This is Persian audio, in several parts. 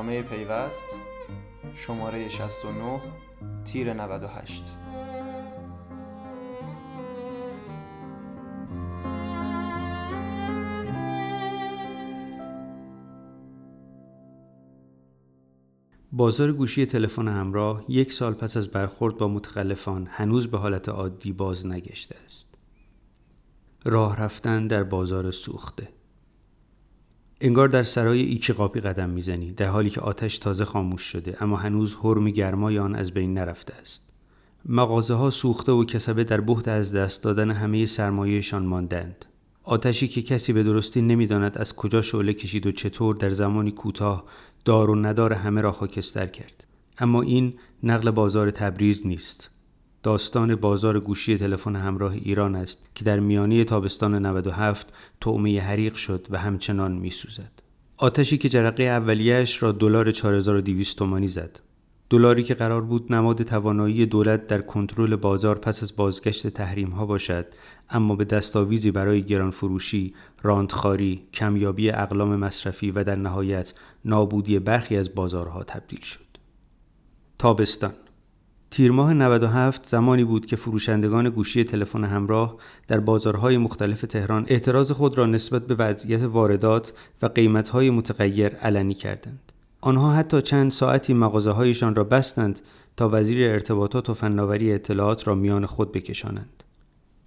برنامه پیوست شماره 69 تیر 98 بازار گوشی تلفن همراه یک سال پس از برخورد با متخلفان هنوز به حالت عادی باز نگشته است. راه رفتن در بازار سوخته انگار در سرای ایکی قاپی قدم می‌زنی در حالی که آتش تازه خاموش شده اما هنوز حرم گرمای آن از بین نرفته است. مغازه ها سوخته و کسبه در بحت از دست دادن همه سرمایهشان ماندند. آتشی که کسی به درستی نمی‌داند از کجا شعله کشید و چطور در زمانی کوتاه دار و ندار همه را خاکستر کرد. اما این نقل بازار تبریز نیست. داستان بازار گوشی تلفن همراه ایران است که در میانی تابستان 97 طعمه حریق شد و همچنان میسوزد. آتشی که جرقه اولیهش را دلار 4200 تومانی زد. دلاری که قرار بود نماد توانایی دولت در کنترل بازار پس از بازگشت تحریم ها باشد اما به دستاویزی برای گران فروشی، راندخاری، کمیابی اقلام مصرفی و در نهایت نابودی برخی از بازارها تبدیل شد. تابستان تیر ماه 97 زمانی بود که فروشندگان گوشی تلفن همراه در بازارهای مختلف تهران اعتراض خود را نسبت به وضعیت واردات و قیمتهای متغیر علنی کردند. آنها حتی چند ساعتی مغازه هایشان را بستند تا وزیر ارتباطات و فناوری اطلاعات را میان خود بکشانند.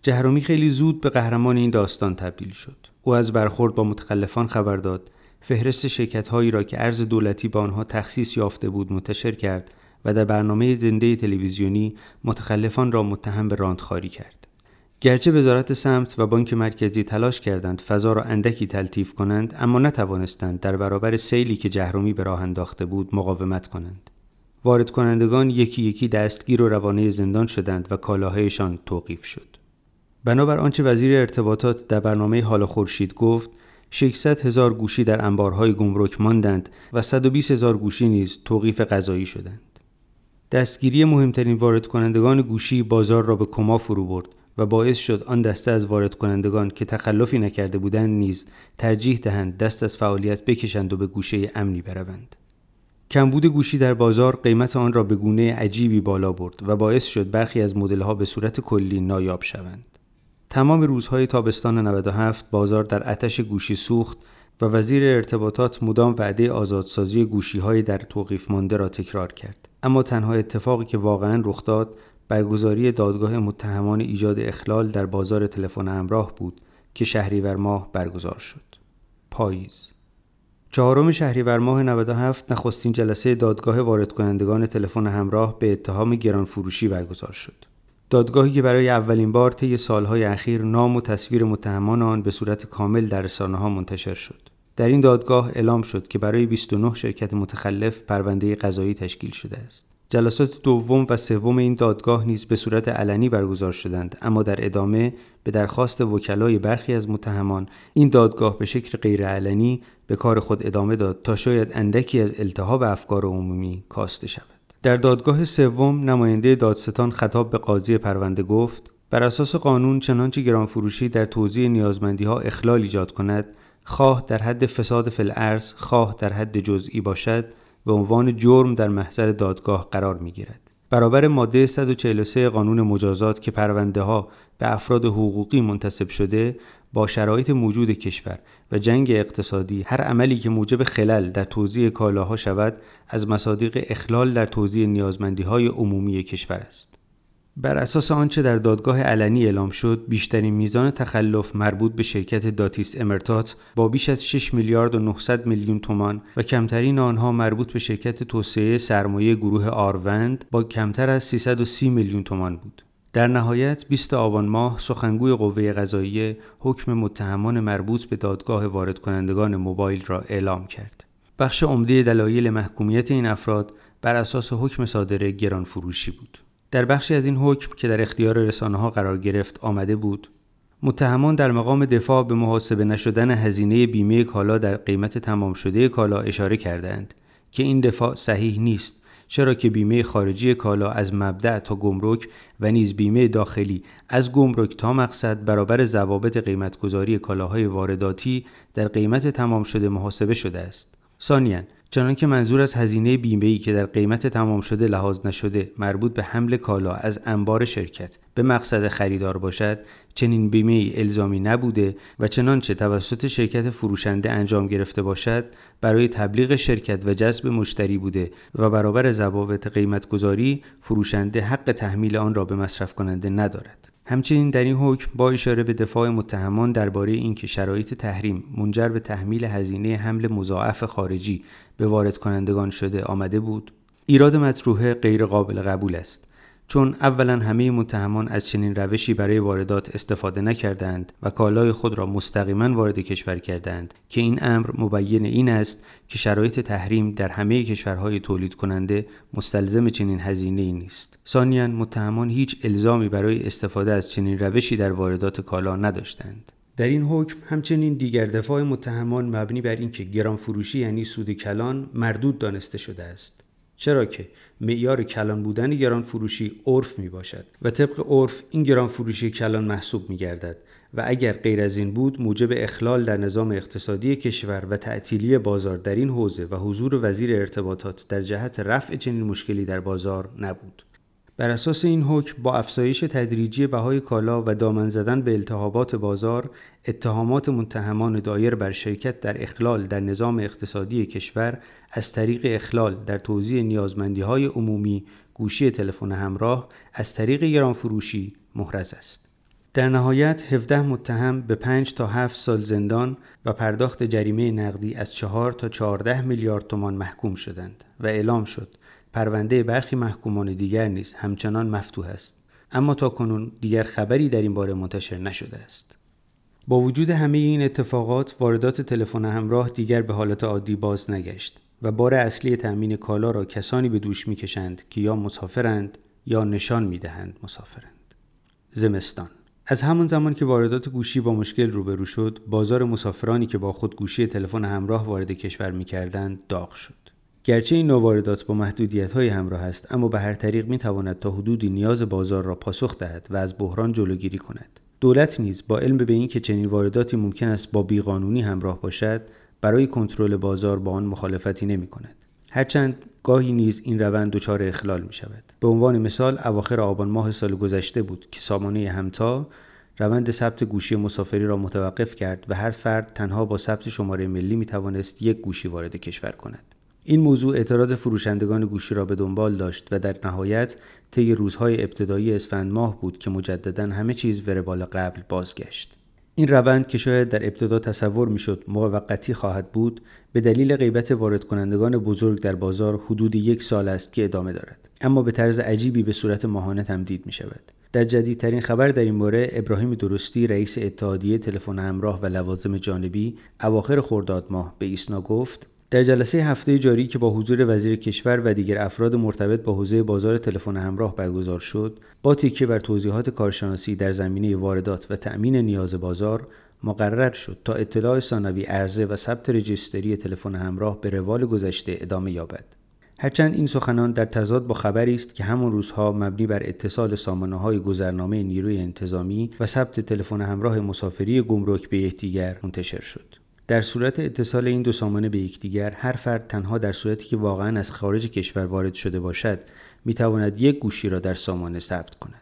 جهرومی خیلی زود به قهرمان این داستان تبدیل شد. او از برخورد با متخلفان خبر داد، فهرست شرکت هایی را که ارز دولتی به آنها تخصیص یافته بود منتشر کرد و در برنامه زنده تلویزیونی متخلفان را متهم به راندخاری کرد. گرچه وزارت سمت و بانک مرکزی تلاش کردند فضا را اندکی تلطیف کنند اما نتوانستند در برابر سیلی که جهرومی به راه انداخته بود مقاومت کنند. وارد کنندگان یکی یکی دستگیر و روانه زندان شدند و کالاهایشان توقیف شد. بنابر آنچه وزیر ارتباطات در برنامه حال خورشید گفت 600 هزار گوشی در انبارهای گمرک ماندند و 120 هزار گوشی نیز توقیف غذایی شدند. دستگیری مهمترین وارد کنندگان گوشی بازار را به کما فرو برد و باعث شد آن دسته از وارد کنندگان که تخلفی نکرده بودند نیز ترجیح دهند دست از فعالیت بکشند و به گوشه امنی بروند. کمبود گوشی در بازار قیمت آن را به گونه عجیبی بالا برد و باعث شد برخی از مدل‌ها به صورت کلی نایاب شوند. تمام روزهای تابستان 97 بازار در آتش گوشی سوخت و وزیر ارتباطات مدام وعده آزادسازی گوشی در توقیف مانده را تکرار کرد. اما تنها اتفاقی که واقعا رخ داد برگزاری دادگاه متهمان ایجاد اخلال در بازار تلفن همراه بود که شهریور ماه برگزار شد. پاییز چهارم شهریور ماه 97 نخستین جلسه دادگاه وارد کنندگان تلفن همراه به اتهام گران فروشی برگزار شد. دادگاهی که برای اولین بار طی سالهای اخیر نام و تصویر متهمان آن به صورت کامل در رسانه ها منتشر شد. در این دادگاه اعلام شد که برای 29 شرکت متخلف پرونده قضایی تشکیل شده است. جلسات دوم و سوم این دادگاه نیز به صورت علنی برگزار شدند اما در ادامه به درخواست وکلای برخی از متهمان این دادگاه به شکل غیرعلنی به کار خود ادامه داد تا شاید اندکی از التهاب افکار عمومی کاسته شود در دادگاه سوم نماینده دادستان خطاب به قاضی پرونده گفت بر اساس قانون چنانچه گرانفروشی در توزیع نیازمندی ها اخلال ایجاد کند خواه در حد فساد فلعرز خواه در حد جزئی باشد به عنوان جرم در محضر دادگاه قرار می گیرد. برابر ماده 143 قانون مجازات که پرونده ها به افراد حقوقی منتصب شده با شرایط موجود کشور و جنگ اقتصادی هر عملی که موجب خلل در توزیع کالاها شود از مصادیق اخلال در توزیع نیازمندی های عمومی کشور است. بر اساس آنچه در دادگاه علنی اعلام شد بیشترین میزان تخلف مربوط به شرکت داتیس امرتات با بیش از 6 میلیارد و 900 میلیون تومان و کمترین آنها مربوط به شرکت توسعه سرمایه گروه آروند با کمتر از 330 میلیون تومان بود. در نهایت 20 آبان ماه سخنگوی قوه قضاییه حکم متهمان مربوط به دادگاه وارد کنندگان موبایل را اعلام کرد. بخش عمده دلایل محکومیت این افراد بر اساس حکم صادر گران فروشی بود. در بخشی از این حکم که در اختیار رسانه ها قرار گرفت آمده بود. متهمان در مقام دفاع به محاسبه نشدن هزینه بیمه کالا در قیمت تمام شده کالا اشاره کردند که این دفاع صحیح نیست چرا که بیمه خارجی کالا از مبدع تا گمرک و نیز بیمه داخلی از گمرک تا مقصد برابر ضوابط قیمتگذاری کالاهای وارداتی در قیمت تمام شده محاسبه شده است. ثانیا چنان که منظور از هزینه بیمه که در قیمت تمام شده لحاظ نشده مربوط به حمل کالا از انبار شرکت به مقصد خریدار باشد چنین بیمه ای الزامی نبوده و چنانچه توسط شرکت فروشنده انجام گرفته باشد برای تبلیغ شرکت و جذب مشتری بوده و برابر ضوابط قیمتگذاری فروشنده حق تحمیل آن را به مصرف کننده ندارد. همچنین در این حکم با اشاره به دفاع متهمان درباره اینکه شرایط تحریم منجر به تحمیل هزینه حمل مضاعف خارجی به وارد کنندگان شده آمده بود ایراد مطروحه غیر قابل قبول است. چون اولا همه متهمان از چنین روشی برای واردات استفاده نکردند و کالای خود را مستقیما وارد کشور کردند که این امر مبین این است که شرایط تحریم در همه کشورهای تولید کننده مستلزم چنین هزینه ای نیست. ثانیا متهمان هیچ الزامی برای استفاده از چنین روشی در واردات کالا نداشتند. در این حکم همچنین دیگر دفاع متهمان مبنی بر اینکه گران فروشی یعنی سود کلان مردود دانسته شده است. چرا که معیار کلان بودن گران فروشی عرف می باشد و طبق عرف این گران فروشی کلان محسوب می گردد و اگر غیر از این بود موجب اخلال در نظام اقتصادی کشور و تعطیلی بازار در این حوزه و حضور وزیر ارتباطات در جهت رفع چنین مشکلی در بازار نبود. بر اساس این حکم با افزایش تدریجی بهای کالا و دامن زدن به التهابات بازار اتهامات متهمان دایر بر شرکت در اخلال در نظام اقتصادی کشور از طریق اخلال در توزیع نیازمندی های عمومی گوشی تلفن همراه از طریق گران فروشی محرز است. در نهایت 17 متهم به 5 تا 7 سال زندان و پرداخت جریمه نقدی از 4 تا 14 میلیارد تومان محکوم شدند و اعلام شد پرونده برخی محکومان دیگر نیز همچنان مفتوح است. اما تا کنون دیگر خبری در این باره منتشر نشده است. با وجود همه این اتفاقات واردات تلفن همراه دیگر به حالت عادی باز نگشت و بار اصلی تأمین کالا را کسانی به دوش می‌کشند که یا مسافرند یا نشان می‌دهند مسافرند. زمستان از همان زمان که واردات گوشی با مشکل روبرو شد بازار مسافرانی که با خود گوشی تلفن همراه وارد کشور می‌کردند داغ شد. گرچه این نوواردات با محدودیت های همراه است اما به هر طریق می تواند تا حدودی نیاز بازار را پاسخ دهد و از بحران جلوگیری کند. دولت نیز با علم به اینکه چنین وارداتی ممکن است با بیقانونی همراه باشد برای کنترل بازار با آن مخالفتی نمی کند هرچند گاهی نیز این روند دچار اخلال می شود به عنوان مثال اواخر آبان ماه سال گذشته بود که سامانه همتا روند ثبت گوشی مسافری را متوقف کرد و هر فرد تنها با ثبت شماره ملی می توانست یک گوشی وارد کشور کند. این موضوع اعتراض فروشندگان گوشی را به دنبال داشت و در نهایت طی روزهای ابتدایی اسفند ماه بود که مجددا همه چیز وربال قبل بازگشت. این روند که شاید در ابتدا تصور می‌شد موقتی خواهد بود به دلیل غیبت وارد کنندگان بزرگ در بازار حدود یک سال است که ادامه دارد اما به طرز عجیبی به صورت ماهانه تمدید می شود در جدیدترین خبر در این باره ابراهیم درستی رئیس اتحادیه تلفن همراه و لوازم جانبی اواخر خرداد ماه به ایسنا گفت در جلسه هفته جاری که با حضور وزیر کشور و دیگر افراد مرتبط با حوزه بازار تلفن همراه برگزار شد با تکیه بر توضیحات کارشناسی در زمینه واردات و تأمین نیاز بازار مقرر شد تا اطلاع ثانوی عرضه و ثبت رجیستری تلفن همراه به روال گذشته ادامه یابد. هرچند این سخنان در تضاد با خبری است که همون روزها مبنی بر اتصال سامانه های گذرنامه نیروی انتظامی و ثبت تلفن همراه مسافری گمرک به یکدیگر منتشر شد. در صورت اتصال این دو سامانه به یکدیگر هر فرد تنها در صورتی که واقعا از خارج کشور وارد شده باشد می تواند یک گوشی را در سامانه ثبت کند.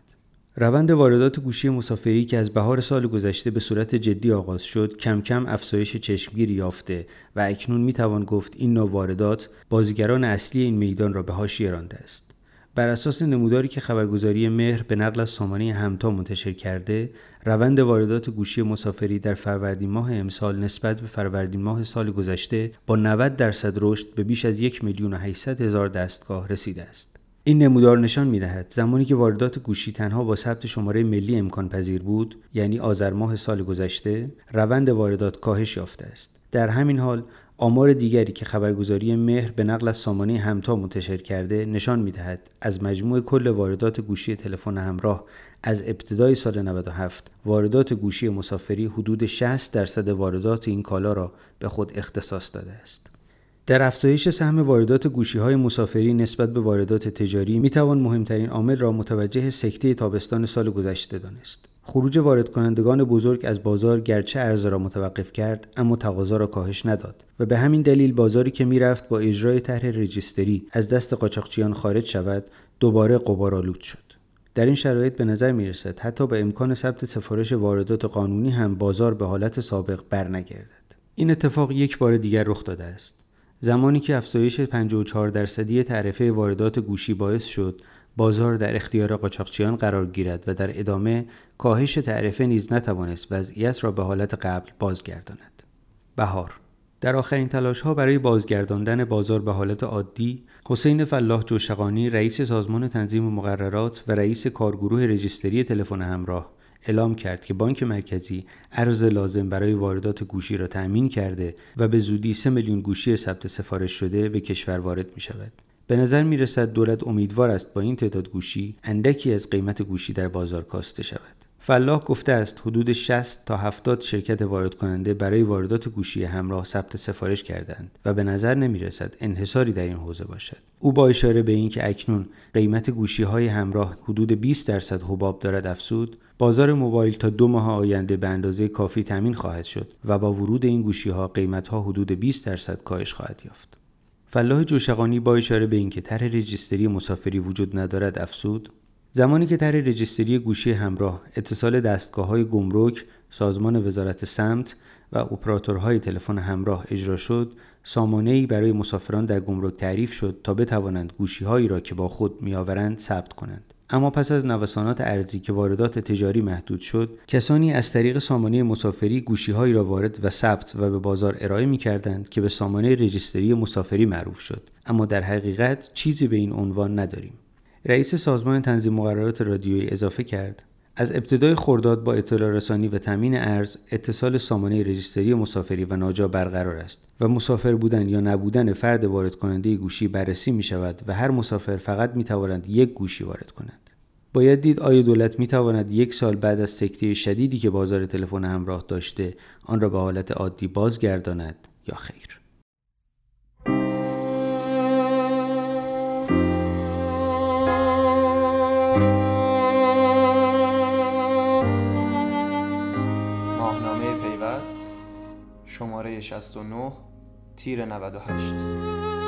روند واردات گوشی مسافری که از بهار سال گذشته به صورت جدی آغاز شد کم کم افزایش چشمگیری یافته و اکنون می توان گفت این نوع واردات بازیگران اصلی این میدان را به حاشیه رانده است. بر اساس نموداری که خبرگزاری مهر به نقل از سامانه همتا منتشر کرده روند واردات گوشی مسافری در فروردین ماه امسال نسبت به فروردین ماه سال گذشته با 90 درصد رشد به بیش از یک میلیون و 800 هزار دستگاه رسیده است. این نمودار نشان می دهد زمانی که واردات گوشی تنها با ثبت شماره ملی امکان پذیر بود یعنی آذر ماه سال گذشته روند واردات کاهش یافته است. در همین حال آمار دیگری که خبرگزاری مهر به نقل از سامانه همتا منتشر کرده نشان می‌دهد از مجموع کل واردات گوشی تلفن همراه از ابتدای سال 97 واردات گوشی مسافری حدود 60 درصد واردات این کالا را به خود اختصاص داده است. در افزایش سهم واردات گوشی های مسافری نسبت به واردات تجاری می توان مهمترین عامل را متوجه سکته تابستان سال گذشته دانست. خروج وارد کنندگان بزرگ از بازار گرچه ارز را متوقف کرد اما تقاضا را کاهش نداد و به همین دلیل بازاری که می‌رفت با اجرای طرح رجیستری از دست قاچاقچیان خارج شود دوباره قبارآلود شد. در این شرایط به نظر می رسد حتی به امکان ثبت سفارش واردات قانونی هم بازار به حالت سابق برنگردد. این اتفاق یک بار دیگر رخ داده است. زمانی که افزایش 54 درصدی تعرفه واردات گوشی باعث شد بازار در اختیار قاچاقچیان قرار گیرد و در ادامه کاهش تعرفه نیز نتوانست وضعیت را به حالت قبل بازگرداند. بهار در آخرین تلاش ها برای بازگرداندن بازار به حالت عادی حسین فلاح جوشقانی رئیس سازمان تنظیم مقررات و رئیس کارگروه رجیستری تلفن همراه اعلام کرد که بانک مرکزی ارز لازم برای واردات گوشی را تأمین کرده و به زودی 3 میلیون گوشی ثبت سفارش شده به کشور وارد می شود. به نظر می رسد دولت امیدوار است با این تعداد گوشی اندکی از قیمت گوشی در بازار کاسته شود. فلاح گفته است حدود 60 تا 70 شرکت وارد کننده برای واردات گوشی همراه ثبت سفارش کردند و به نظر نمی رسد انحصاری در این حوزه باشد. او با اشاره به اینکه اکنون قیمت گوشی های همراه حدود 20 درصد حباب دارد افسود، بازار موبایل تا دو ماه آینده به اندازه کافی تامین خواهد شد و با ورود این گوشی ها قیمت ها حدود 20 درصد کاهش خواهد یافت. فلاح جوشقانی با اشاره به اینکه طرح رجیستری مسافری وجود ندارد افسود زمانی که طرح رجیستری گوشی همراه اتصال دستگاه های گمرک سازمان وزارت سمت و اپراتورهای تلفن همراه اجرا شد سامانه برای مسافران در گمرک تعریف شد تا بتوانند گوشی هایی را که با خود میآورند ثبت کنند. اما پس از نوسانات ارزی که واردات تجاری محدود شد کسانی از طریق سامانه مسافری گوشیهایی را وارد و ثبت و به بازار ارائه می کردند که به سامانه رجیستری مسافری معروف شد. اما در حقیقت چیزی به این عنوان نداریم. رئیس سازمان تنظیم مقررات رادیویی اضافه کرد. از ابتدای خورداد با اطلاع رسانی و تامین ارز اتصال سامانه رجیستری مسافری و ناجا برقرار است و مسافر بودن یا نبودن فرد وارد کننده گوشی بررسی می شود و هر مسافر فقط می تواند یک گوشی وارد کند. باید دید آیا دولت می تواند یک سال بعد از سکته شدیدی که بازار تلفن همراه داشته آن را به حالت عادی بازگرداند یا خیر؟ شماره 69 تیر 98